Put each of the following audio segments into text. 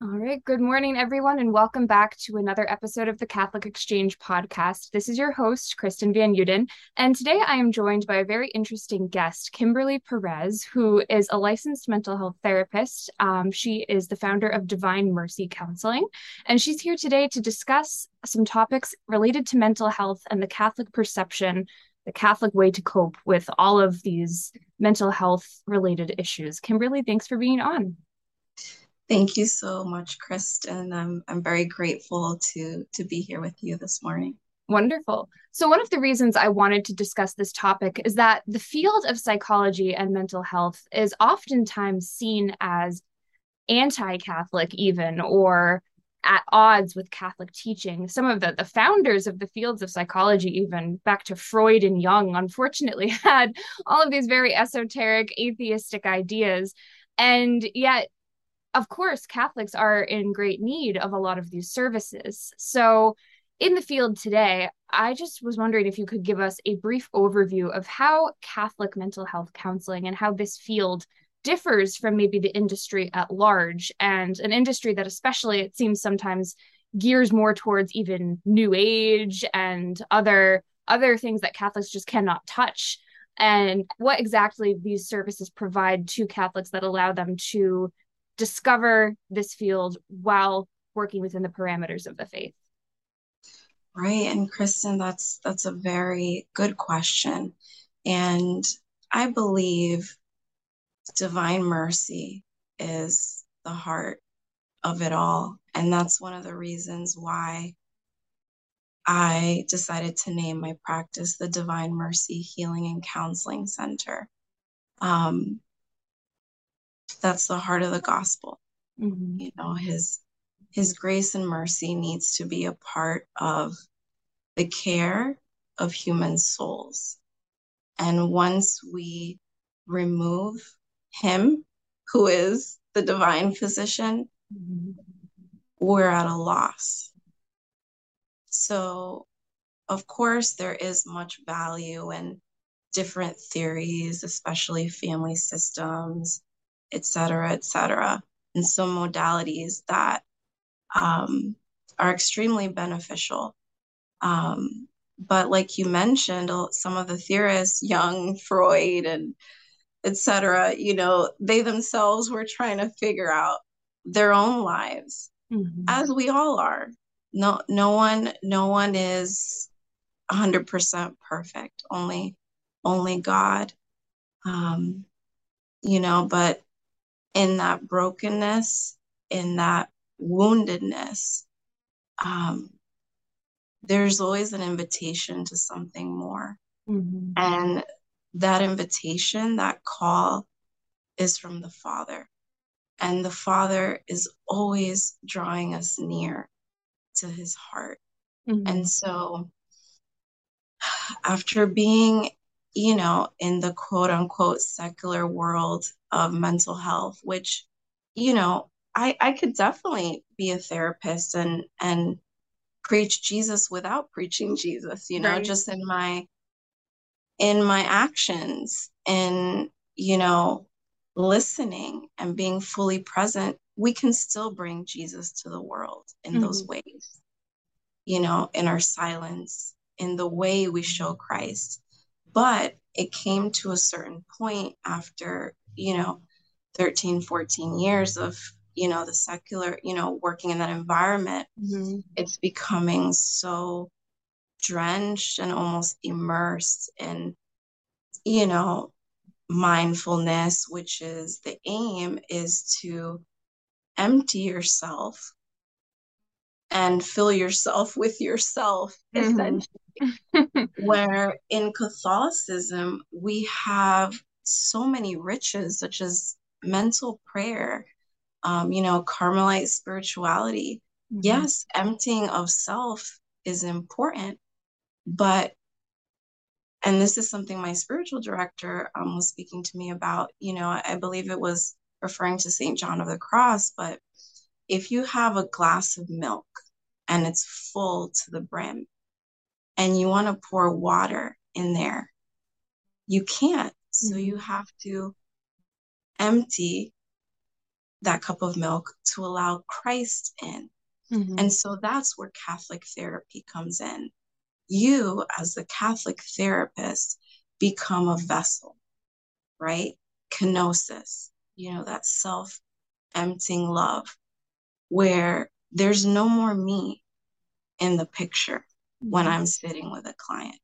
All right. Good morning, everyone, and welcome back to another episode of the Catholic Exchange podcast. This is your host, Kristen Van Uden, and today I am joined by a very interesting guest, Kimberly Perez, who is a licensed mental health therapist. Um, she is the founder of Divine Mercy Counseling, and she's here today to discuss some topics related to mental health and the Catholic perception, the Catholic way to cope with all of these mental health related issues. Kimberly, thanks for being on. Thank you so much, Kristen. I'm I'm very grateful to to be here with you this morning. Wonderful. So, one of the reasons I wanted to discuss this topic is that the field of psychology and mental health is oftentimes seen as anti Catholic, even, or at odds with Catholic teaching. Some of the, the founders of the fields of psychology, even back to Freud and Jung, unfortunately had all of these very esoteric, atheistic ideas. And yet, of course, Catholics are in great need of a lot of these services. So, in the field today, I just was wondering if you could give us a brief overview of how Catholic mental health counseling and how this field differs from maybe the industry at large and an industry that, especially, it seems sometimes gears more towards even new age and other other things that Catholics just cannot touch and what exactly these services provide to Catholics that allow them to discover this field while working within the parameters of the faith? Right. And Kristen, that's that's a very good question. And I believe divine mercy is the heart of it all. And that's one of the reasons why I decided to name my practice the Divine Mercy Healing and Counseling Center. Um, that's the heart of the gospel. Mm-hmm. You know, his his grace and mercy needs to be a part of the care of human souls. And once we remove him, who is the divine physician, mm-hmm. we're at a loss. So, of course, there is much value in different theories, especially family systems, et cetera, et cetera, and some modalities that um, are extremely beneficial. Um, but like you mentioned, some of the theorists, Jung, Freud, and et cetera, you know, they themselves were trying to figure out their own lives, mm-hmm. as we all are. No, no one, no one is 100% perfect. Only, only God. Um, you know, but in that brokenness, in that woundedness, um, there's always an invitation to something more. Mm-hmm. And that invitation, that call is from the Father. And the Father is always drawing us near to his heart. Mm-hmm. And so, after being you know, in the quote unquote secular world of mental health, which, you know, I, I could definitely be a therapist and and preach Jesus without preaching Jesus, you know, right. just in my in my actions and you know listening and being fully present we can still bring jesus to the world in mm-hmm. those ways you know in our silence in the way we show christ but it came to a certain point after, you know, 13, 14 years of, you know, the secular, you know, working in that environment. Mm-hmm. It's becoming so drenched and almost immersed in, you know, mindfulness, which is the aim is to empty yourself and fill yourself with yourself, mm-hmm. essentially where in Catholicism, we have so many riches, such as mental prayer, um, you know, Carmelite spirituality. Mm-hmm. Yes, emptying of self is important, but and this is something my spiritual director um, was speaking to me about. You know, I believe it was referring to St. John of the Cross, but if you have a glass of milk and it's full to the brim, and you want to pour water in there, you can't. So mm-hmm. you have to empty that cup of milk to allow Christ in. Mm-hmm. And so that's where Catholic therapy comes in. You, as the Catholic therapist, become a vessel, right? Kenosis, you know, that self emptying love, where there's no more me in the picture when mm-hmm. I'm sitting with a client.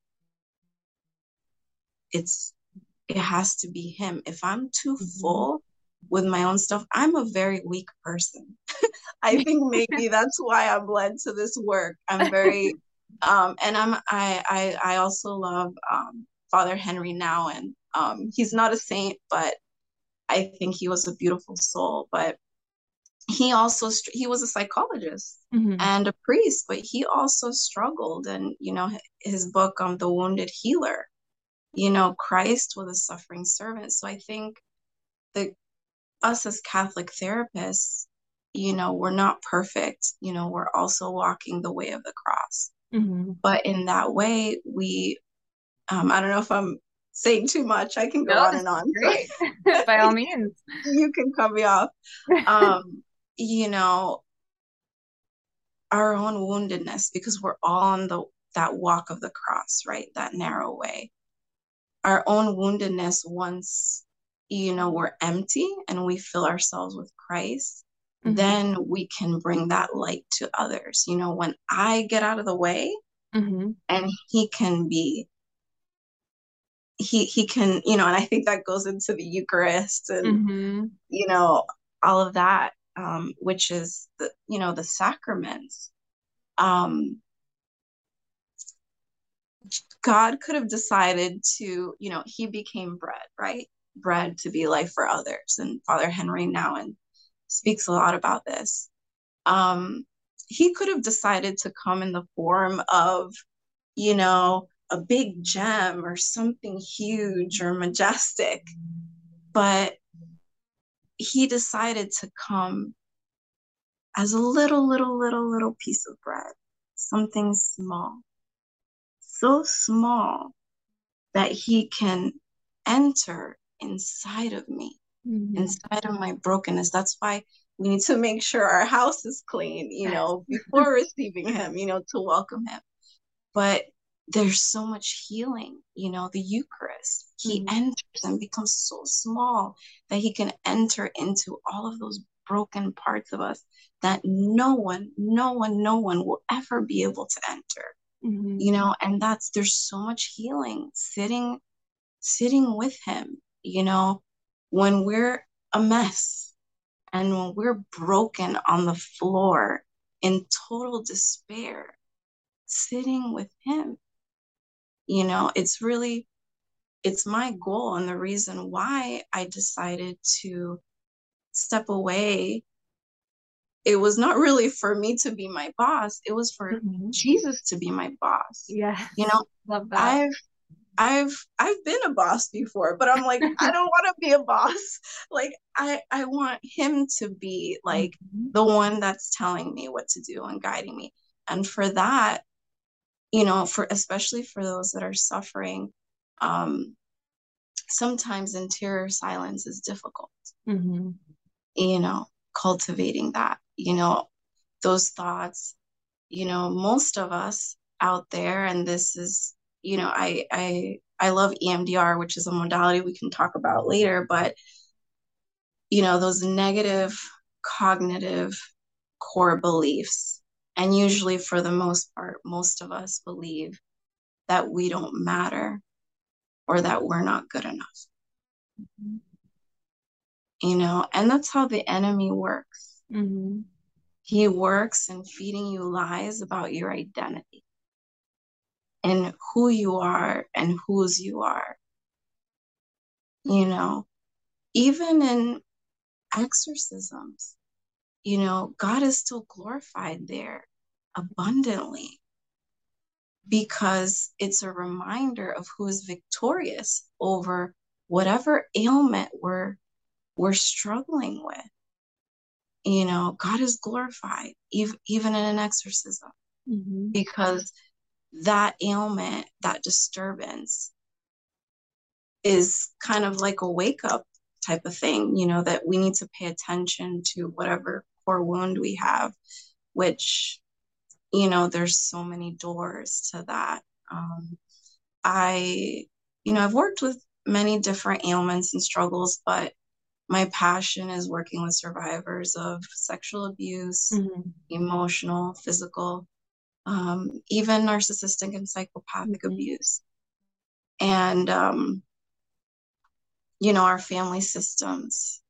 It's it has to be him. If I'm too mm-hmm. full with my own stuff, I'm a very weak person. I think maybe that's why I'm led to this work. I'm very um and I'm I I I also love um Father Henry Nouwen. Um he's not a saint, but I think he was a beautiful soul, but he also he was a psychologist mm-hmm. and a priest but he also struggled and you know his book on um, the wounded healer you know christ was a suffering servant so i think that us as catholic therapists you know we're not perfect you know we're also walking the way of the cross mm-hmm. but in that way we um i don't know if i'm saying too much i can go no, on and on great. by all means you can cut me off um you know, our own woundedness because we're all on the that walk of the cross, right? That narrow way. Our own woundedness once you know we're empty and we fill ourselves with Christ, mm-hmm. then we can bring that light to others. You know, when I get out of the way mm-hmm. and he can be he he can, you know, and I think that goes into the Eucharist and mm-hmm. you know, all of that um, which is the you know the sacraments. Um, God could have decided to, you know, he became bread, right? Bread to be life for others. And Father Henry Nouwen speaks a lot about this. Um, he could have decided to come in the form of, you know, a big gem or something huge or majestic. But he decided to come as a little, little, little, little piece of bread, something small, so small that he can enter inside of me, mm-hmm. inside of my brokenness. That's why we need to make sure our house is clean, you know, before receiving him, you know, to welcome him. But there's so much healing, you know, the Eucharist. He mm-hmm. enters and becomes so small that he can enter into all of those broken parts of us that no one, no one, no one will ever be able to enter. Mm-hmm. You know, and that's there's so much healing sitting sitting with him, you know, when we're a mess and when we're broken on the floor in total despair, sitting with him you know it's really it's my goal and the reason why i decided to step away it was not really for me to be my boss it was for mm-hmm. jesus to be my boss yeah you know love that i've I've I've been a boss before, but I'm like I don't want to be a boss. Like I I want him to be like mm-hmm. the one that's telling me what to do and guiding me. And for that, you know for especially for those that are suffering um sometimes interior silence is difficult mm-hmm. you know cultivating that you know those thoughts you know most of us out there and this is you know i i i love emdr which is a modality we can talk about later but you know those negative cognitive core beliefs and usually, for the most part, most of us believe that we don't matter or that we're not good enough. Mm-hmm. You know, and that's how the enemy works. Mm-hmm. He works in feeding you lies about your identity and who you are and whose you are. You know, even in exorcisms, you know, God is still glorified there abundantly because it's a reminder of who is victorious over whatever ailment we're we're struggling with you know god is glorified even, even in an exorcism mm-hmm. because that ailment that disturbance is kind of like a wake up type of thing, you know, that we need to pay attention to whatever core wound we have, which, you know, there's so many doors to that. Um, I, you know, I've worked with many different ailments and struggles, but my passion is working with survivors of sexual abuse, mm-hmm. emotional, physical, um, even narcissistic and psychopathic mm-hmm. abuse. And, um, you know, our family systems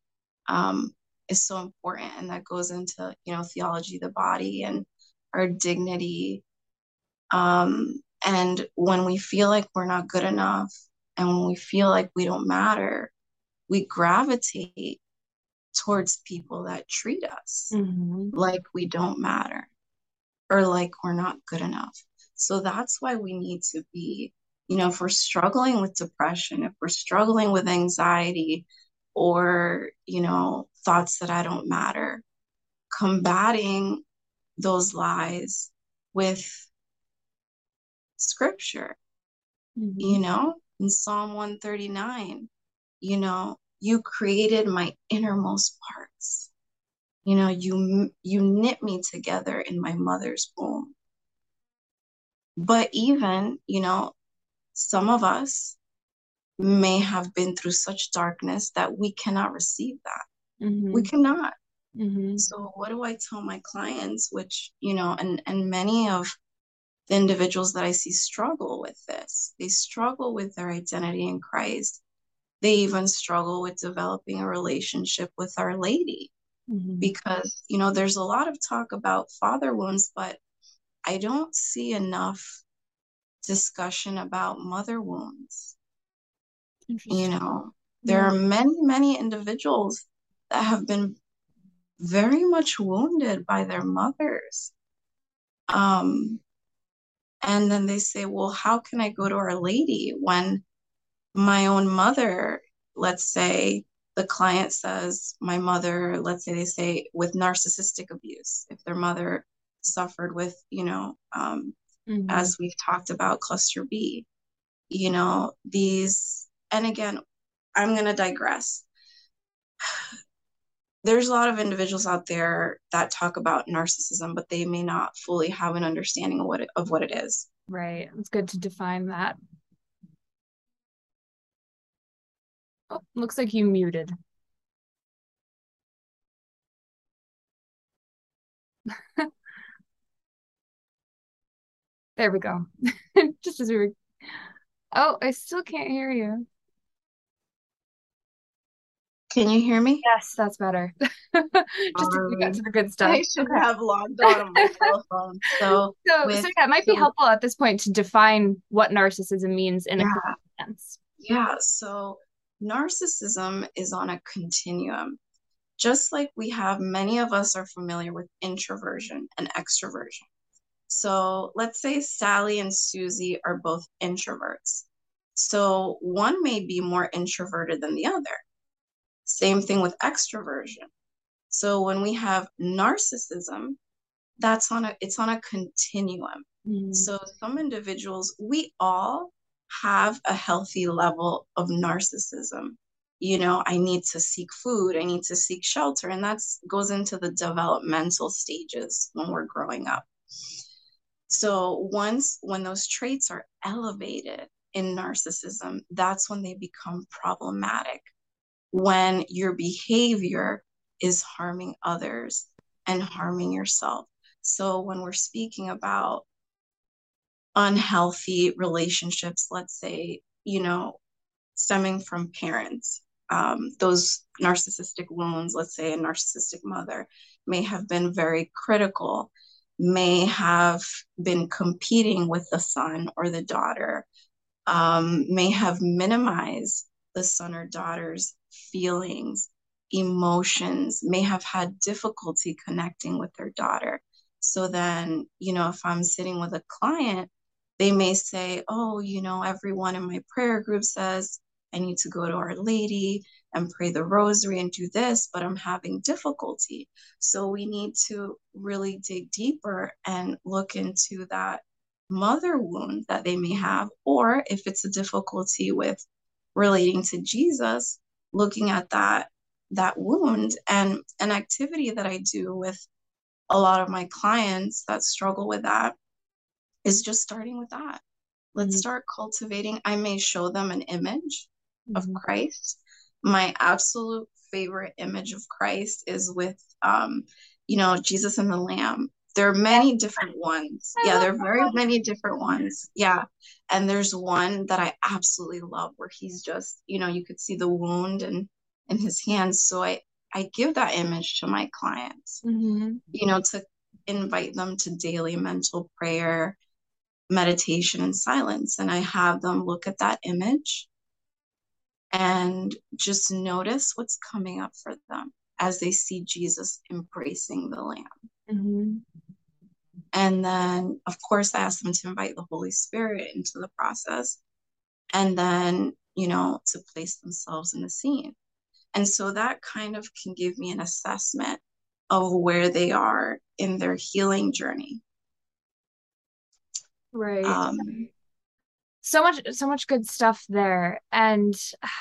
um, is so important. And that goes into, you know, theology, the body, and our dignity. Um, and when we feel like we're not good enough and when we feel like we don't matter, we gravitate towards people that treat us mm-hmm. like we don't matter or like we're not good enough. So that's why we need to be, you know, if we're struggling with depression, if we're struggling with anxiety or, you know, thoughts that I don't matter, combating those lies with scripture. Mm-hmm. You know, in Psalm 139, you know, you created my innermost parts. You know, you you knit me together in my mother's womb. But even, you know, some of us may have been through such darkness that we cannot receive that. Mm-hmm. We cannot. Mm-hmm. So what do I tell my clients, which, you know, and and many of the individuals that I see struggle with this. They struggle with their identity in Christ. They even struggle with developing a relationship with Our Lady mm-hmm. because, you know, there's a lot of talk about father wounds, but I don't see enough discussion about mother wounds. You know, there yeah. are many, many individuals that have been very much wounded by their mothers. Um, and then they say, well, how can I go to Our Lady when my own mother, let's say the client says, my mother, let's say they say with narcissistic abuse, if their mother suffered with, you know, um, mm-hmm. as we've talked about, cluster B, you know, these, and again, I'm going to digress there's a lot of individuals out there that talk about narcissism, but they may not fully have an understanding of what it, of what it is. Right. It's good to define that. Oh, looks like you muted. there we go. Just as we were. Oh, I still can't hear you. Can you hear me? Yes, that's better. Just to get to the good stuff. I should have logged on my cell phone. So, so, with, so yeah, it might so, be helpful at this point to define what narcissism means in yeah, a sense. Yeah. So narcissism is on a continuum. Just like we have, many of us are familiar with introversion and extroversion. So let's say Sally and Susie are both introverts. So one may be more introverted than the other same thing with extroversion. So when we have narcissism, that's on a it's on a continuum. Mm-hmm. So some individuals, we all have a healthy level of narcissism. You know, I need to seek food, I need to seek shelter, and that goes into the developmental stages when we're growing up. So once when those traits are elevated in narcissism, that's when they become problematic when your behavior is harming others and harming yourself. So when we're speaking about unhealthy relationships, let's say, you know, stemming from parents, um, those narcissistic wounds, let's say a narcissistic mother, may have been very critical, may have been competing with the son or the daughter, um, may have minimized the son or daughter's feelings, emotions, may have had difficulty connecting with their daughter. So then, you know, if I'm sitting with a client, they may say, Oh, you know, everyone in my prayer group says I need to go to Our Lady and pray the rosary and do this, but I'm having difficulty. So we need to really dig deeper and look into that mother wound that they may have, or if it's a difficulty with relating to Jesus, looking at that that wound and an activity that I do with a lot of my clients that struggle with that is just starting with that. Let's mm-hmm. start cultivating. I may show them an image mm-hmm. of Christ. My absolute favorite image of Christ is with um, you know, Jesus and the Lamb. There are many different ones. Yeah, there are very many different ones. Yeah. And there's one that I absolutely love where he's just, you know, you could see the wound and in his hands. So I I give that image to my clients, mm-hmm. you know, to invite them to daily mental prayer, meditation, and silence. And I have them look at that image and just notice what's coming up for them as they see Jesus embracing the Lamb. Mm-hmm. And then, of course, I ask them to invite the Holy Spirit into the process and then, you know, to place themselves in the scene. And so that kind of can give me an assessment of where they are in their healing journey. Right. Um, so much so much good stuff there and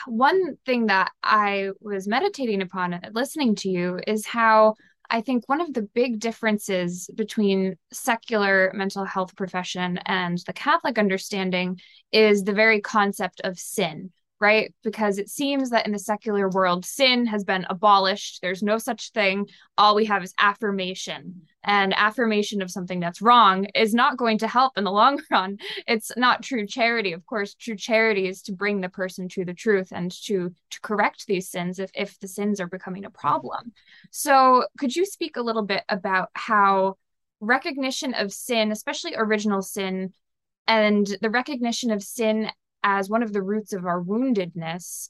one thing that i was meditating upon listening to you is how i think one of the big differences between secular mental health profession and the catholic understanding is the very concept of sin right? Because it seems that in the secular world, sin has been abolished. There's no such thing. All we have is affirmation. And affirmation of something that's wrong is not going to help in the long run. It's not true charity. Of course, true charity is to bring the person to the truth and to to correct these sins if if the sins are becoming a problem. So, could you speak a little bit about how recognition of sin, especially original sin, and the recognition of sin as one of the roots of our woundedness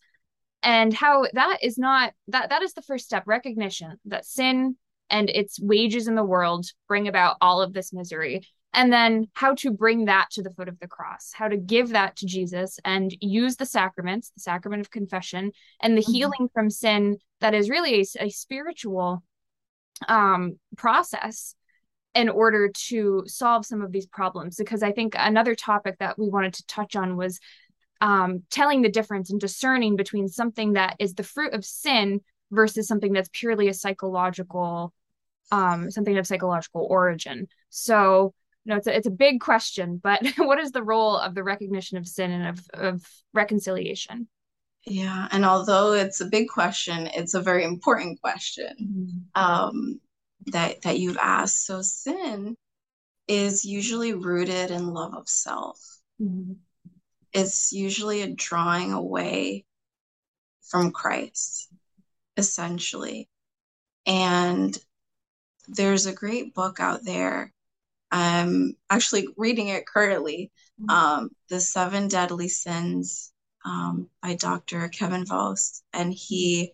and how that is not that that is the first step recognition that sin and its wages in the world bring about all of this misery and then how to bring that to the foot of the cross how to give that to jesus and use the sacraments the sacrament of confession and the mm-hmm. healing from sin that is really a, a spiritual um process in order to solve some of these problems because i think another topic that we wanted to touch on was um, telling the difference and discerning between something that is the fruit of sin versus something that's purely a psychological um, something of psychological origin. So you know it's a, it's a big question but what is the role of the recognition of sin and of, of reconciliation? Yeah and although it's a big question it's a very important question. Mm-hmm. um, that that you've asked so sin is usually rooted in love of self mm-hmm it's usually a drawing away from Christ, essentially. And there's a great book out there. I'm actually reading it currently mm-hmm. um, The Seven Deadly Sins um, by Dr. Kevin Vost. And he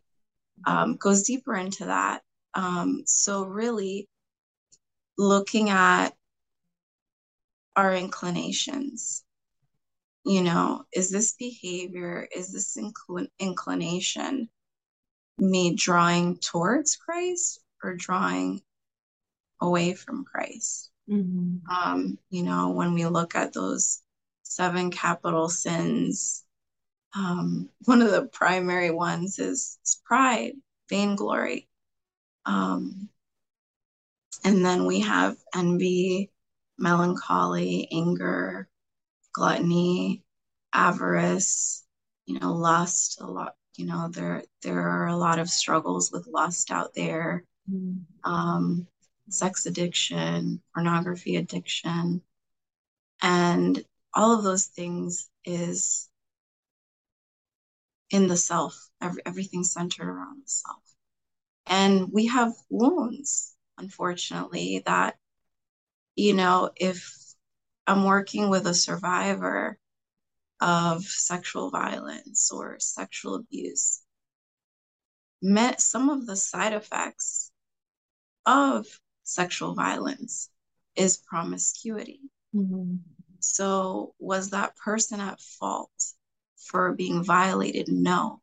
um, goes deeper into that. Um, so, really, looking at our inclinations you know, is this behavior, is this incl- inclination me drawing towards Christ or drawing away from Christ? Mm-hmm. Um, you know, when we look at those seven capital sins, um, one of the primary ones is, is pride, vainglory. Um, and then we have envy, melancholy, anger, gluttony, avarice, you know, lust, a lot, you know, there there are a lot of struggles with lust out there. Mm. Um, sex addiction, pornography addiction, and all of those things is in the self. Every, everything centered around the self. And we have wounds, unfortunately, that, you know, if I'm working with a survivor of sexual violence or sexual abuse. Met some of the side effects of sexual violence is promiscuity. Mm-hmm. So, was that person at fault for being violated? No,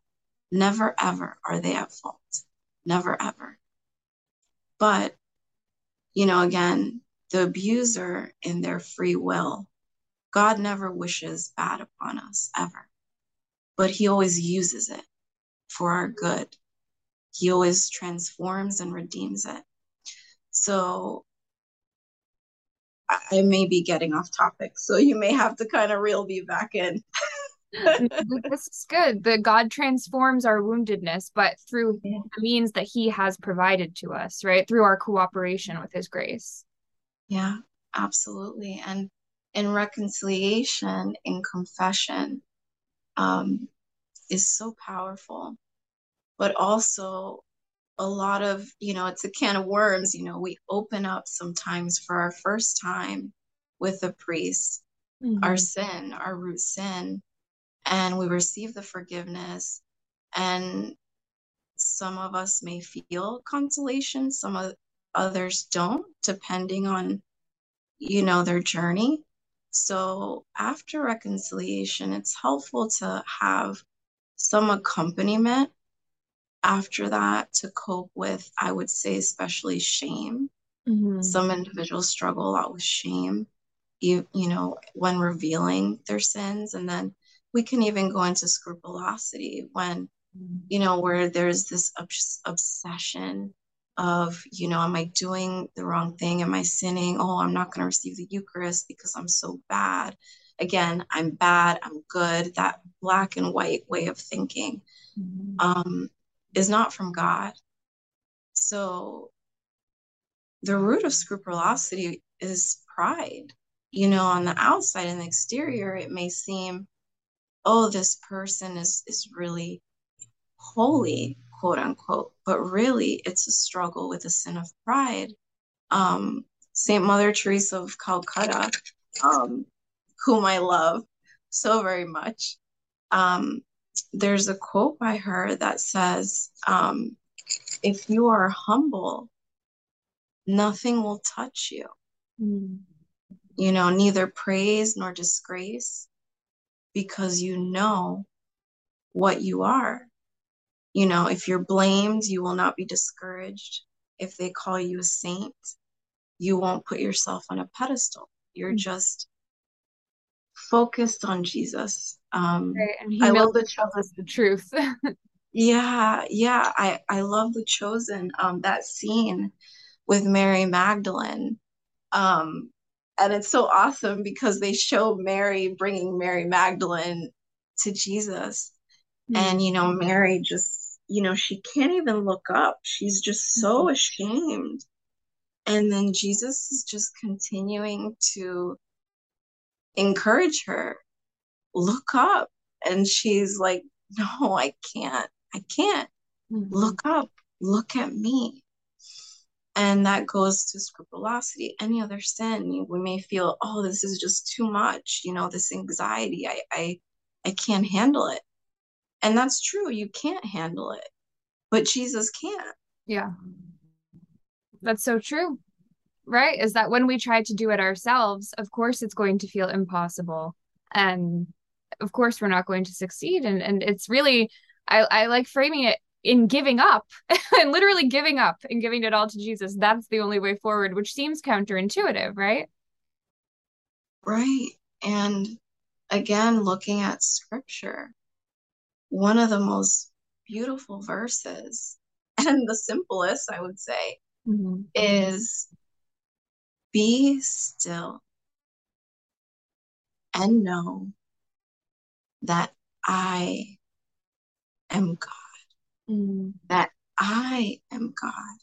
never ever are they at fault. Never ever. But, you know, again, the abuser in their free will. God never wishes bad upon us, ever. But he always uses it. for our good. He always transforms and redeems it. So I may be getting off topic, so you may have to kind of reel me back in. this is good. The God transforms our woundedness, but through yeah. the means that He has provided to us, right? Through our cooperation with His grace. Yeah, absolutely. And in reconciliation, in confession, um, is so powerful. But also, a lot of, you know, it's a can of worms. You know, we open up sometimes for our first time with a priest, mm-hmm. our sin, our root sin, and we receive the forgiveness. And some of us may feel consolation, some of others don't, depending on, you know, their journey. So after reconciliation, it's helpful to have some accompaniment after that to cope with, I would say, especially shame. Mm-hmm. Some individuals struggle a lot with shame, you, you know, when revealing their sins. And then we can even go into scrupulosity when, mm-hmm. you know, where there's this obs- obsession of, you know, am I doing the wrong thing? Am I sinning? Oh, I'm not going to receive the Eucharist because I'm so bad. Again, I'm bad, I'm good, that black and white way of thinking. Mm-hmm. Um, is not from God. So the root of scrupulosity is pride. You know, on the outside and the exterior, it may seem, oh, this person is is really holy, quote unquote, but really it's a struggle with a sin of pride. Um, Saint Mother Teresa of Calcutta, um, whom I love so very much, um, there's a quote by her that says, um, if you are humble, nothing will touch you. Mm. You know, neither praise nor disgrace, because you know what you are. You know, if you're blamed, you will not be discouraged. If they call you a saint, you won't put yourself on a pedestal. You're mm. just focused on Jesus. Um, right, and I love the tells us the truth. yeah, yeah, I I love the chosen. Um, that scene with Mary Magdalene. Um, and it's so awesome because they show Mary bringing Mary Magdalene to Jesus, mm-hmm. and you know Mary just you know she can't even look up. She's just so mm-hmm. ashamed. And then Jesus is just continuing to encourage her look up and she's like no i can't i can't mm-hmm. look up look at me and that goes to scrupulosity any other sin we may feel oh this is just too much you know this anxiety i i i can't handle it. And that's true you can't handle it but jesus can. Yeah. That's so true right? Is that when we try to do it ourselves of course it's going to feel impossible and of course we're not going to succeed and and it's really i i like framing it in giving up and literally giving up and giving it all to jesus. That's the only way forward which seems counterintuitive right? Right. And again looking at scripture one of the most beautiful verses and the simplest i would say mm-hmm. is be still and know that I am God, mm. that I am God.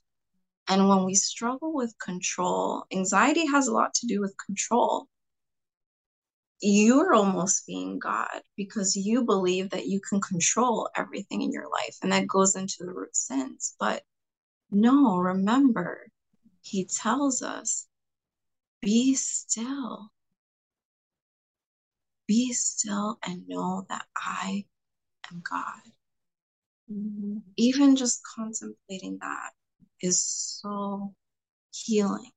And when we struggle with control, anxiety has a lot to do with control. You're almost being God because you believe that you can control everything in your life. And that goes into the root sins. But no, remember, he tells us be still. Be still and know that I am God. Mm-hmm. Even just contemplating that is so healing.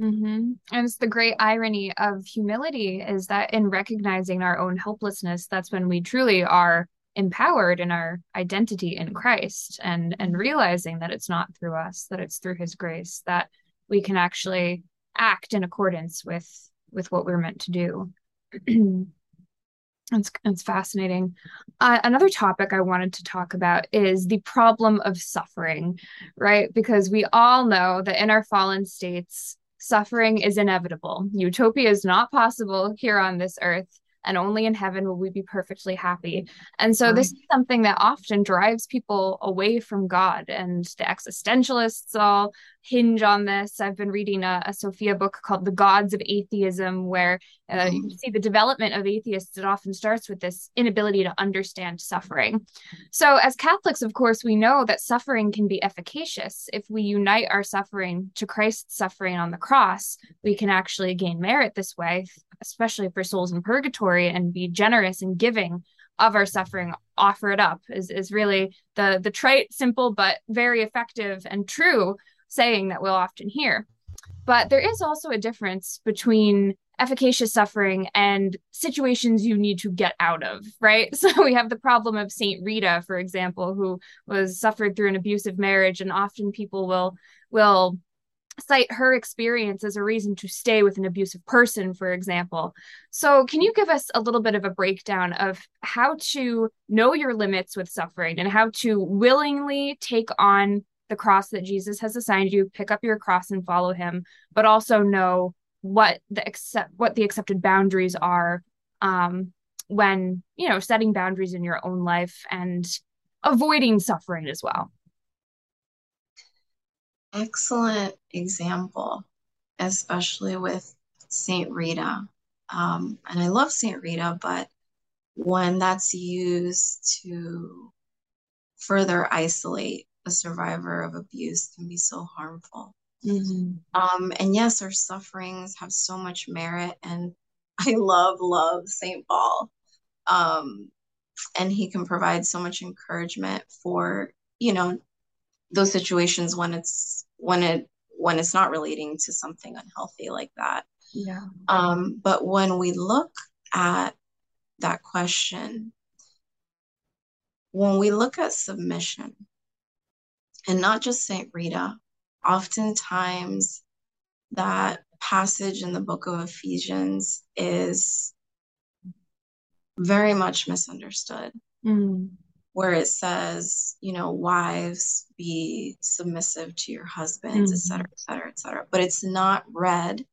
Mm-hmm. And it's the great irony of humility is that in recognizing our own helplessness, that's when we truly are empowered in our identity in Christ and and realizing that it's not through us, that it's through his grace, that we can actually act in accordance with with what we're meant to do That's, that's fascinating. Uh, another topic I wanted to talk about is the problem of suffering, right? Because we all know that in our fallen states, suffering is inevitable. Utopia is not possible here on this earth and only in heaven will we be perfectly happy. And so, this is something that often drives people away from God, and the existentialists all hinge on this. I've been reading a, a Sophia book called The Gods of Atheism, where uh, you see the development of atheists. It often starts with this inability to understand suffering. So, as Catholics, of course, we know that suffering can be efficacious. If we unite our suffering to Christ's suffering on the cross, we can actually gain merit this way, especially for souls in purgatory, and be generous and giving of our suffering offer it up is, is really the the trite simple but very effective and true saying that we'll often hear. But there is also a difference between efficacious suffering and situations you need to get out of, right? So we have the problem of Saint Rita, for example, who was suffered through an abusive marriage, and often people will will cite her experience as a reason to stay with an abusive person, for example. So, can you give us a little bit of a breakdown of how to know your limits with suffering and how to willingly take on the cross that Jesus has assigned you, pick up your cross and follow him, but also know what the accept what the accepted boundaries are um, when you know setting boundaries in your own life and avoiding suffering as well. Excellent example, especially with Saint Rita. Um, and I love Saint Rita, but when that's used to further isolate a survivor of abuse can be so harmful. Mm-hmm. Um, and yes, our sufferings have so much merit. And I love, love St. Paul. Um, and he can provide so much encouragement for, you know, those situations when it's when it when it's not relating to something unhealthy like that. Yeah. Um, but when we look at that question, when we look at submission, and not just St. Rita. Oftentimes, that passage in the book of Ephesians is very much misunderstood, mm. where it says, you know, wives be submissive to your husbands, mm. et cetera, et cetera, et cetera. But it's not read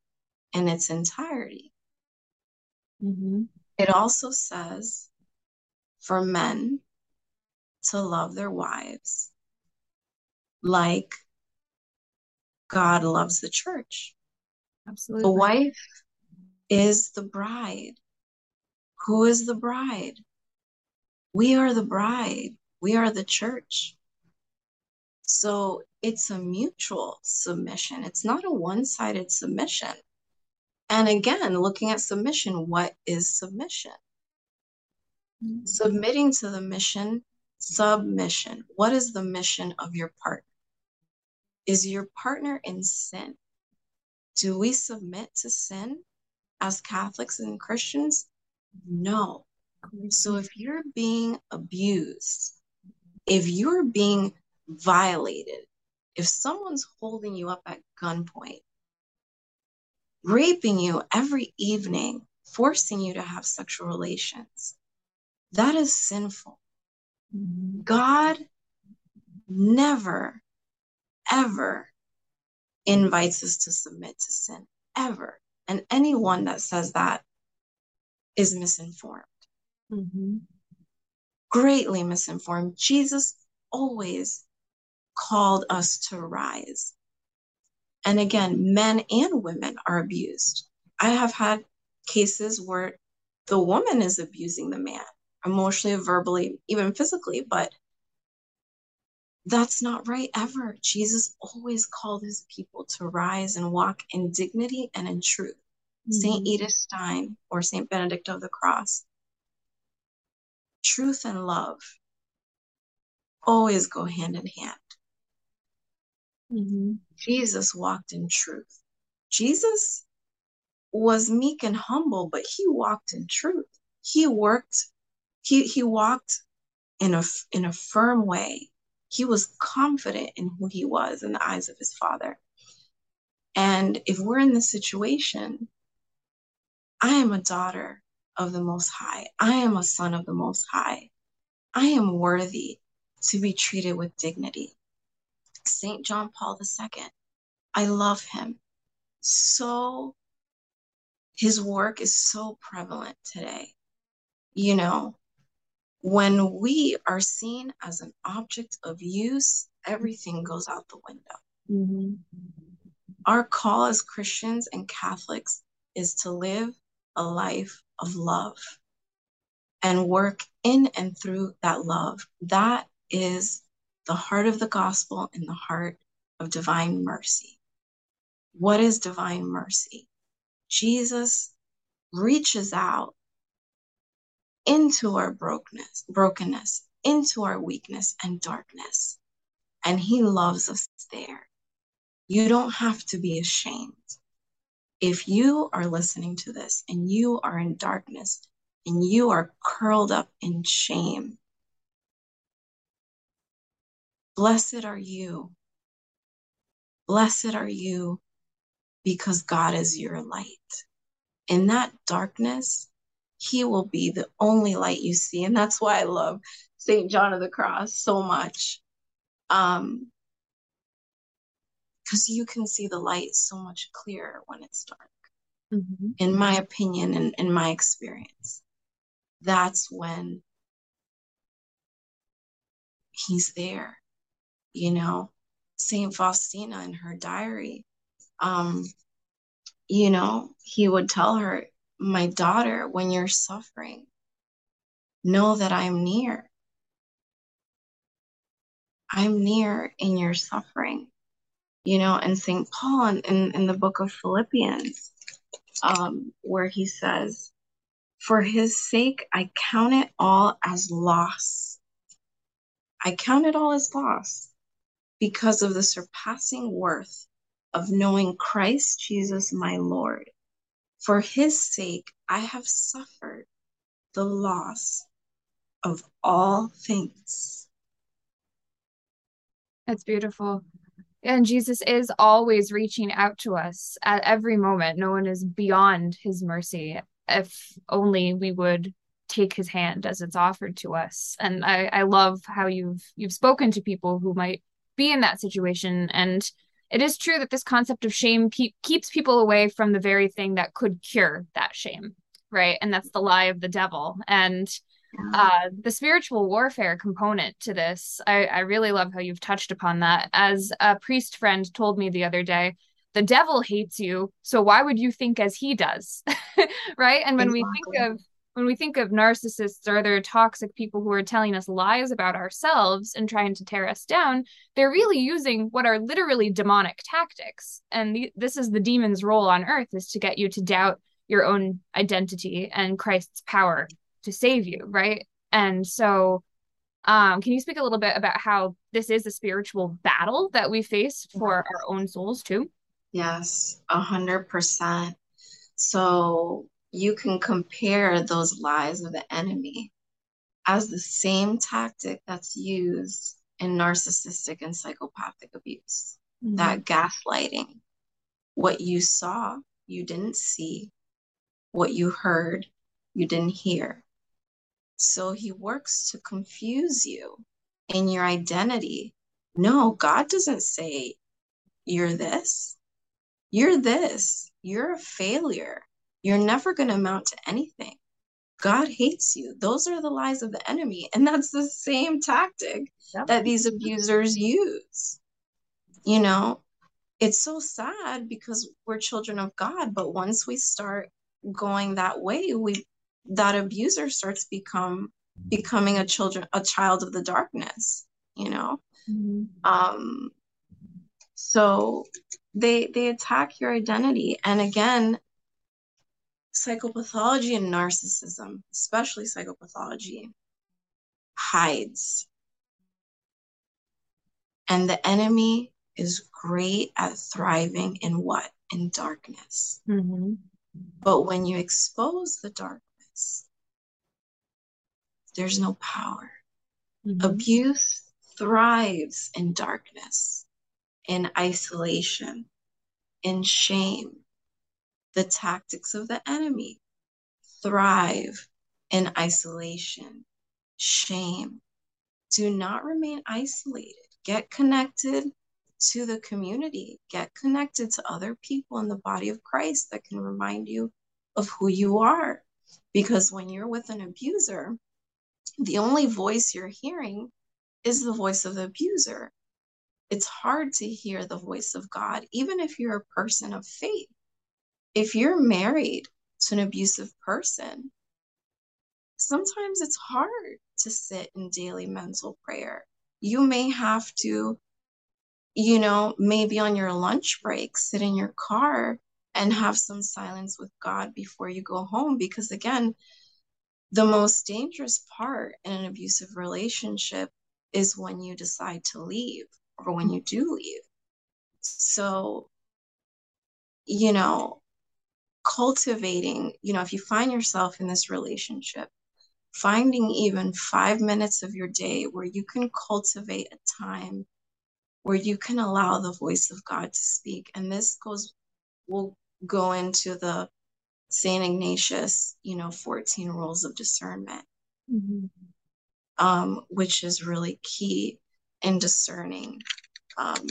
in its entirety. Mm-hmm. It also says for men to love their wives like God loves the church. Absolutely. The wife is the bride. Who is the bride? We are the bride. We are the church. So it's a mutual submission. It's not a one sided submission. And again, looking at submission, what is submission? Mm-hmm. Submitting to the mission, submission. What is the mission of your partner? Is your partner in sin? Do we submit to sin as Catholics and Christians? No. So if you're being abused, if you're being violated, if someone's holding you up at gunpoint, raping you every evening, forcing you to have sexual relations, that is sinful. Mm-hmm. God never ever invites us to submit to sin, ever. And anyone that says that is misinformed. Mm-hmm. Greatly misinformed. Jesus always called us to rise. And again, men and women are abused. I have had cases where the woman is abusing the man emotionally, verbally, even physically, but that's not right ever. Jesus always called his people to rise and walk in dignity and in truth. Mm-hmm. Saint Edith Stein or Saint Benedict of the Cross. Truth and love always go hand in hand. Mm-hmm. Jesus walked in truth. Jesus was meek and humble, but he walked in truth. He worked, he, he walked in a, in a firm way he was confident in who he was in the eyes of his father. And if we're in this situation, I am a daughter of the Most High. I am a son of the Most High. I am worthy to be treated with dignity. St. John Paul II, I love him so, his work is so prevalent today. You know, when we are seen as an object of use, everything goes out the window. Mm-hmm. Our call as Christians and Catholics is to live a life of love and work in and through that love. That is the heart of the gospel and the heart of divine mercy. What is divine mercy? Jesus reaches out into our brokenness, brokenness, into our weakness and darkness, and he loves us there. You don't have to be ashamed. If you are listening to this and you are in darkness and you are curled up in shame, blessed are you. Blessed are you because God is your light. In that darkness, He will be the only light you see. And that's why I love St. John of the Cross so much. Um, because you can see the light so much clearer when it's dark. Mm-hmm. In my opinion and in my experience, that's when he's there. You know, Saint Faustina in her diary, um, you know, he would tell her, My daughter, when you're suffering, know that I'm near. I'm near in your suffering. You know, and St. Paul in, in, in, the book of Philippians, um, where he says, For his sake, I count it all as loss. I count it all as loss because of the surpassing worth of knowing Christ Jesus my Lord. For his sake, I have suffered the loss of all things. That's beautiful. And Jesus is always reaching out to us at every moment. No one is beyond his mercy. If only we would take his hand as it's offered to us. And I, I love how you've you've spoken to people who might be in that situation and it is true that this concept of shame pe- keeps people away from the very thing that could cure that shame, right? And that's the lie of the devil. And uh, the spiritual warfare component to this, I, I really love how you've touched upon that. As a priest friend told me the other day, the devil hates you, so why would you think as he does? right? And when exactly. we think of when we think of narcissists or other toxic people who are telling us lies about ourselves and trying to tear us down, they're really using what are literally demonic tactics. And the, this is the demon's role on earth is to get you to doubt your own identity and Christ's power to save you, right? And so um, can you speak a little bit about how this is a spiritual battle that we face for our own souls too? Yes, a hundred percent. So you can compare those lies of the enemy as the same tactic that's used in narcissistic and psychopathic abuse mm-hmm. that gaslighting. What you saw, you didn't see. What you heard, you didn't hear. So he works to confuse you in your identity. No, God doesn't say you're this. You're this. You're a failure. You're never going to amount to anything. God hates you. Those are the lies of the enemy. And that's the same tactic yep. that these abusers use. You know, it's so sad because we're children of God, but once we start going that way, we that abuser starts become becoming a children a child of the darkness, you know. Mm-hmm. Um so they they attack your identity and again psychopathology and narcissism, especially psychopathology, hides. And the enemy is great at thriving in what? In darkness. Mm-hmm. But when you expose the darkness, there's no power. Mm-hmm. Abuse thrives in darkness, in isolation, in shame, the tactics of the enemy. thrive in isolation, shame. Do not remain isolated. Get connected to the community, get connected to other people in the body of Christ that can remind you of who you are. Because when you're with an abuser, the only voice you're hearing is the voice of the abuser. It's hard to hear the voice of God, even if you're a person of faith. If you're married to an abusive person, sometimes it's hard to sit in daily mental prayer. You may have to, you know, maybe on your lunch break, sit in your car and have some silence with God before you go home. Because again, the most dangerous part in an abusive relationship is when you decide to leave or when mm-hmm. you do leave. So, you know, cultivating, you know, if you find yourself in this relationship, finding even five minutes of your day where you can cultivate a time where you can allow the voice of God to speak. And this goes, will go into the St. Ignatius, you know, 14 rules of discernment, mm-hmm. um, which is really key in discerning um,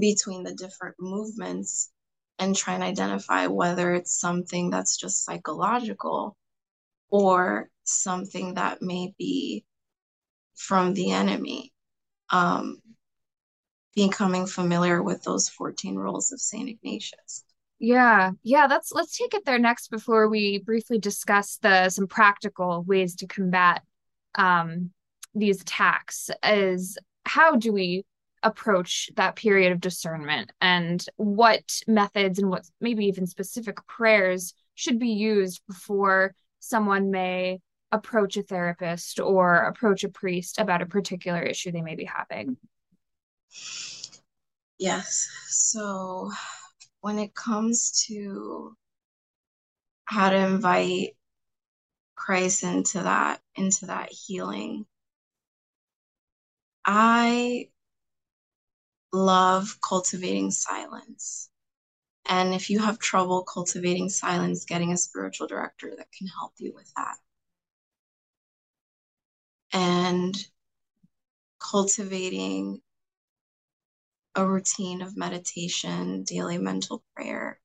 between the different movements and try and identify whether it's something that's just psychological or something that may be from the enemy. Um, becoming familiar with those 14 rules of St. Ignatius. Yeah, yeah, that's let's take it there next before we briefly discuss the some practical ways to combat um, these attacks. Is how do we approach that period of discernment and what methods and what maybe even specific prayers should be used before someone may approach a therapist or approach a priest about a particular issue they may be having? Yes. So when it comes to how to invite Christ into that into that healing, I love cultivating silence. And if you have trouble cultivating silence, getting a spiritual director that can help you with that. And cultivating a routine of meditation, daily mental prayer,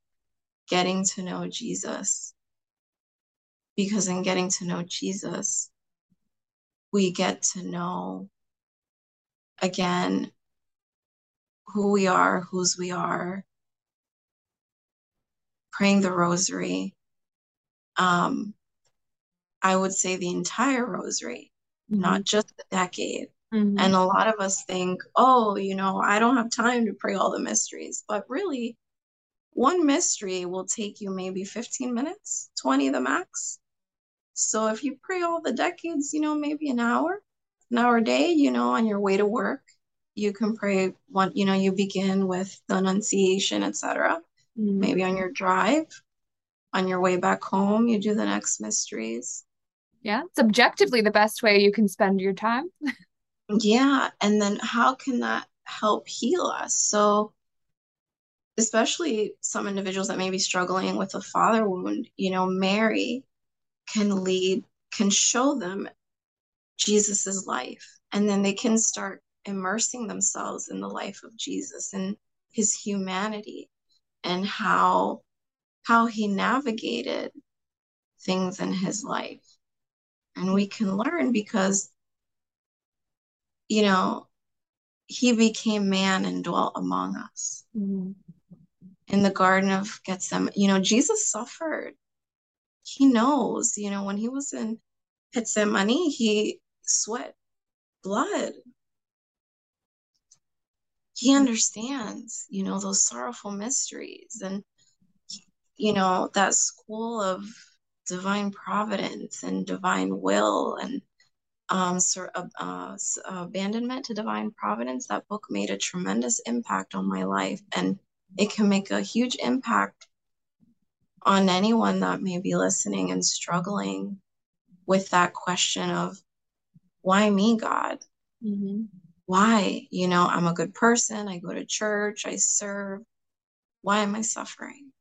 getting to know Jesus. Because in getting to know Jesus, we get to know again who we are, whose we are, praying the rosary. Um, I would say the entire rosary, mm-hmm. not just the decade. Mm-hmm. And a lot of us think, oh, you know, I don't have time to pray all the mysteries. But really, one mystery will take you maybe 15 minutes, 20 the max. So if you pray all the decades, you know, maybe an hour, an hour a day, you know, on your way to work, you can pray one, you know, you begin with the Annunciation, etc. Mm-hmm. Maybe on your drive, on your way back home, you do the next mysteries. Yeah, it's objectively the best way you can spend your time. yeah and then how can that help heal us so especially some individuals that may be struggling with a father wound you know mary can lead can show them jesus's life and then they can start immersing themselves in the life of jesus and his humanity and how how he navigated things in his life and we can learn because you know, he became man and dwelt among us. Mm-hmm. In the Garden of Gethsemane, you know, Jesus suffered. He knows, you know, when he was in Gethsemane, he sweat blood. He understands, you know, those sorrowful mysteries and, you know, that school of divine providence and divine will and um, Sir, uh, uh, Abandonment to Divine Providence, that book made a tremendous impact on my life. And it can make a huge impact on anyone that may be listening and struggling with that question of why me, God? Mm-hmm. Why? You know, I'm a good person. I go to church. I serve. Why am I suffering?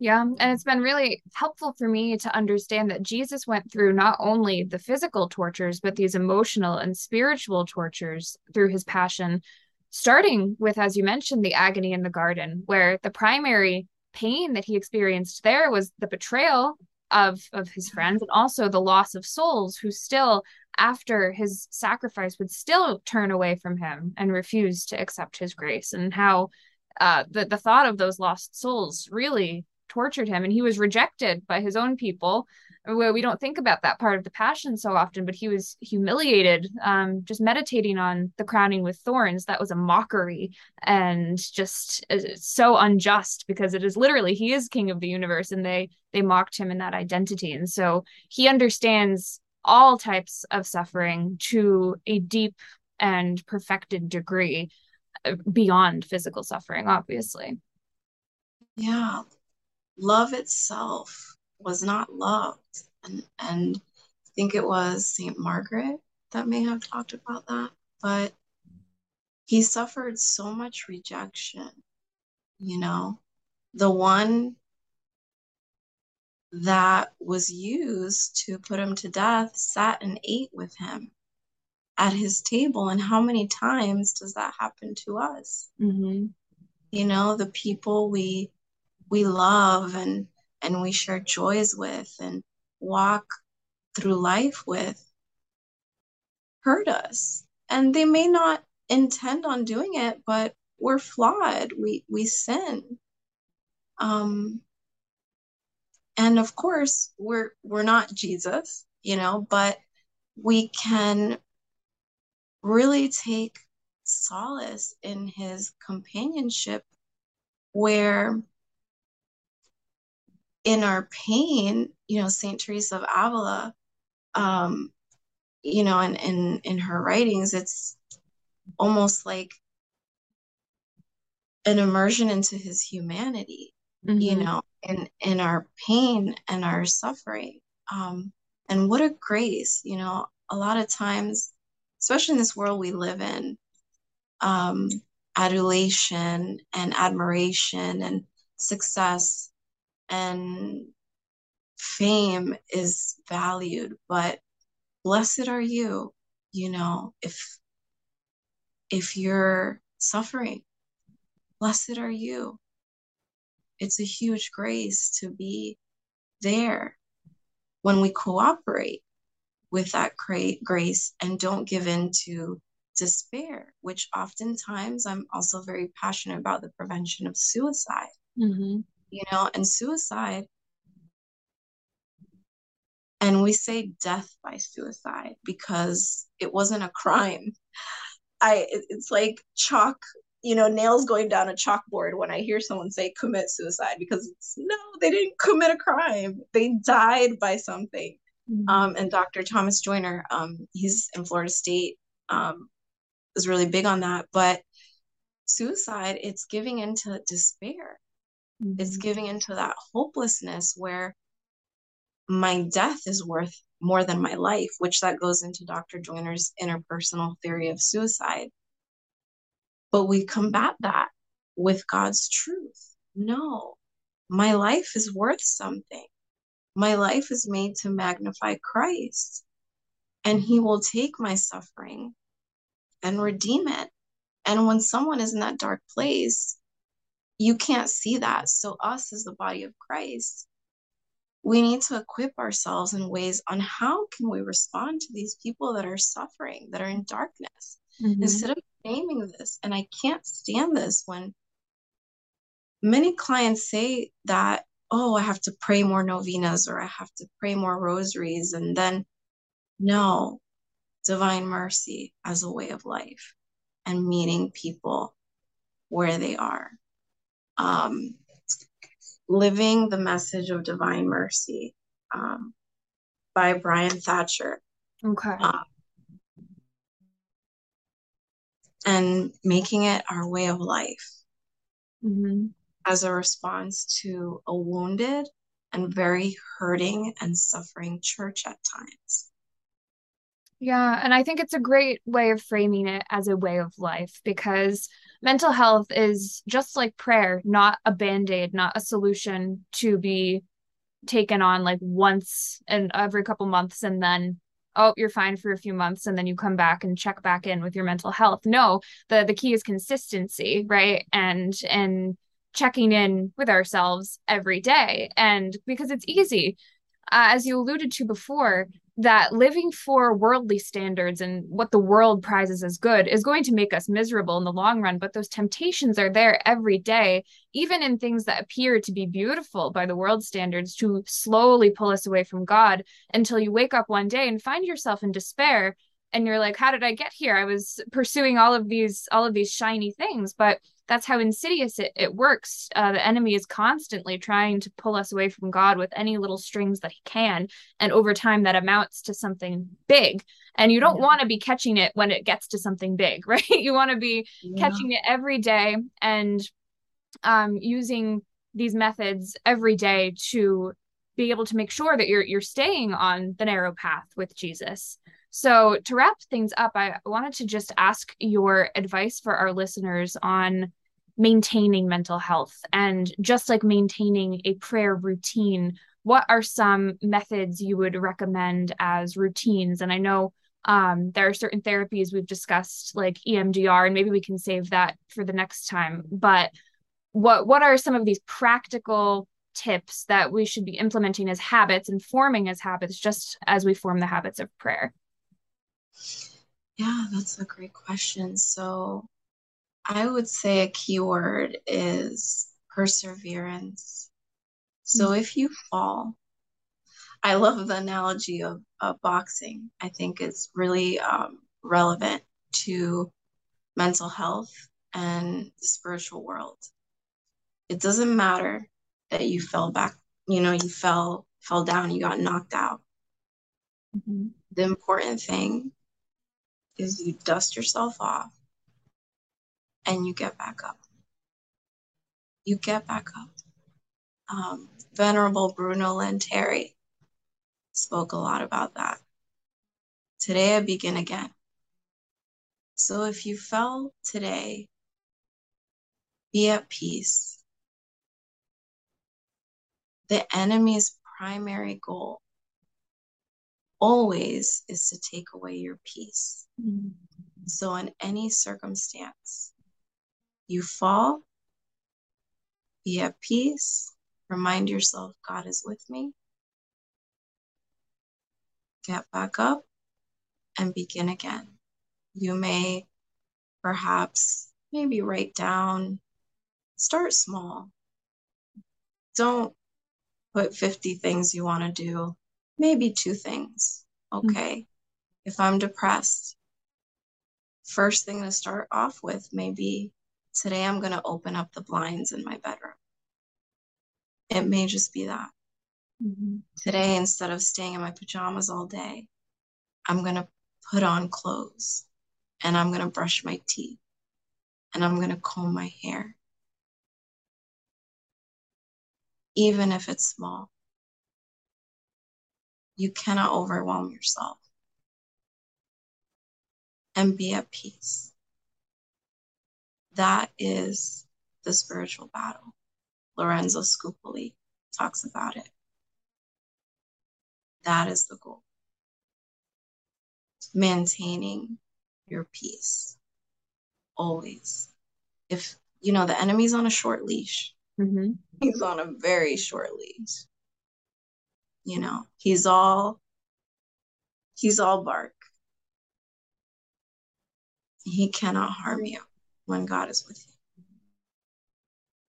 Yeah, and it's been really helpful for me to understand that Jesus went through not only the physical tortures, but these emotional and spiritual tortures through his passion, starting with, as you mentioned, the agony in the garden, where the primary pain that he experienced there was the betrayal of of his friends and also the loss of souls who still after his sacrifice would still turn away from him and refuse to accept his grace. And how uh, the the thought of those lost souls really tortured him and he was rejected by his own people. Where we don't think about that part of the passion so often but he was humiliated um, just meditating on the crowning with thorns. That was a mockery and just uh, so unjust because it is literally he is king of the universe and they they mocked him in that identity. And so he understands all types of suffering to a deep and perfected degree uh, beyond physical suffering obviously. Yeah love itself was not loved. And, and I think it was St. Margaret that may have talked about that. But he suffered so much rejection, you know, the one that was used to put him to death sat and ate with him at his table. And how many times does that happen to us? Mm-hmm. You know, the people we we love and and we share joys with and walk through life with hurt us. And they may not intend on doing it but we're flawed. We we sin. Um and of course we're we're not jesus you know but we can really take solace in his companionship where in our pain, you know, Saint Teresa of Avila, um, you know, and in, in her writings, it's almost like an immersion into his humanity, mm-hmm. you know, in in our pain and our suffering. Um, and what a grace, you know, a lot of times, especially in this world we live in, um, adulation and admiration and success and fame is valued, but blessed are you, you know, if if you're suffering, blessed are you. It's a huge grace to be there when we cooperate with that great grace and don't give in to despair, which oftentimes I'm also very passionate about the prevention of suicide. Mm-hmm you know, and suicide. And we say death by suicide because it wasn't a crime. I it's like chalk, you know, nails going down a chalkboard when I hear someone say commit suicide because it's no, they didn't commit a crime. They died by something. Mm-hmm. Um, and Dr. Thomas Joiner, um, he's in Florida State, um, is really big on that. But suicide, it's giving into despair. Mm-hmm. It's giving into that hopelessness where my death is worth more than my life, which that goes into Dr. Joiner's interpersonal theory of suicide. But we combat that with God's truth. No, my life is worth something. My life is made to magnify Christ, and He will take my suffering and redeem it. And when someone is in that dark place, you can't see that. So, us as the body of Christ, we need to equip ourselves in ways on how can we respond to these people that are suffering, that are in darkness, mm-hmm. instead of naming this. And I can't stand this when many clients say that, oh, I have to pray more novenas or I have to pray more rosaries. And then, no, divine mercy as a way of life and meeting people where they are um, Living the Message of Divine Mercy um, by Bryan Thatcher. Okay. Uh, and making it our way of life mm-hmm. as a response to a wounded and very hurting and suffering church at times. Yeah, and I think it's a great way of framing it as a way of life because mental health is just like prayer, not a band-aid, not a solution to be taken on like once and every couple months and then oh you're fine for a few months and then you come back and check back in with your mental health. No the the key is consistency right? And and checking in with ourselves every day. And because it's easy uh, as you alluded to before that living for worldly standards and what the world prizes as good is going to make us miserable in the long run. But those temptations are there every day, even in things that appear to be beautiful by the world standards, to slowly pull us away from God until you wake up one day and find yourself in despair. And you're like, how did I get here? I was pursuing all of these, all of these shiny things, but that's how insidious it, it works. Uh, the enemy is constantly trying to pull us away from God with any little strings that he can. And over time, that amounts to something big. And you don't yeah. want to be catching it when it gets to something big, right? You want to be yeah. catching it every day and um, using these methods every day to be able to make sure that you're you're staying on the narrow path with Jesus. So to wrap things up, I wanted to just ask your advice for our listeners on maintaining mental health. And just like maintaining a prayer routine what are some methods you would recommend as routines? And i know um, there are certain therapies we've discussed like emdr and maybe we can save that for the next time. But what what are some of these practical tips that we should be implementing as habits and forming as habits just as we form the habits of prayer yeah that's a great question so I would say a keyword is perseverance. So mm-hmm. if you fall, I love the analogy of, of boxing. I think it's really um, relevant to mental health and the spiritual world. It doesn't matter that you fell back, you know, you fell fell down, you got knocked out. Mm-hmm. The important thing is you dust yourself off and you get back up. You get back up. Um, Venerable Bruno Lanteri spoke a lot about that. Today I begin again. So if you fell today, be at peace. The enemy's primary goal always is to take away your peace. Mm-hmm. So, in any circumstance, you fall, be at peace, remind yourself God is with me. Get back up and begin again. You may perhaps maybe write down, start small. Don't put 50 things you want to do, maybe two things. Okay. Mm-hmm. If I'm depressed, first thing to start off with may be Today I'm going to open up the blinds in my bedroom. It may just be that. Mm-hmm. Today, instead of staying in my pajamas all day, I'm going to put on clothes and I'm going to brush my teeth and I'm going to comb my hair. Even if it's small, you cannot overwhelm yourself and be at peace. That is the spiritual battle. Lorenzo Scupoli talks about it. That is the goal. Maintaining your peace always. If you know the enemy's on a short leash, mm-hmm. he's on a very short leash. You know, he's all he's all bark. He cannot harm you when God is with you.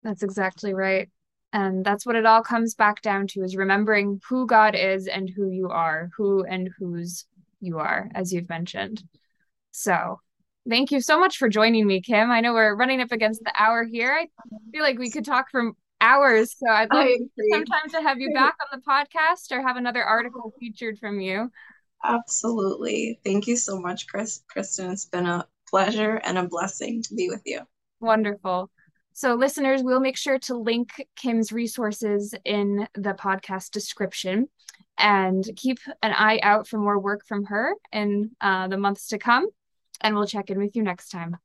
That's exactly right. And that's what it all comes back down to is remembering who God is and who you are, who and whose you are, as you've mentioned. So thank you so much for joining me, Kim. I know we're running up against the hour here. I feel like we could talk for hours. So I'd love sometime to have you back on the podcast or have another article featured from you. Absolutely. Thank you so much, Chris. Kristen. It's been a pleasure and a blessing to be with you. Wonderful. So, listeners, we'll make sure to link Kim's resources in the podcast description. and keep an eye out for more work from her in uh, the months to come. And we'll check in with you next time.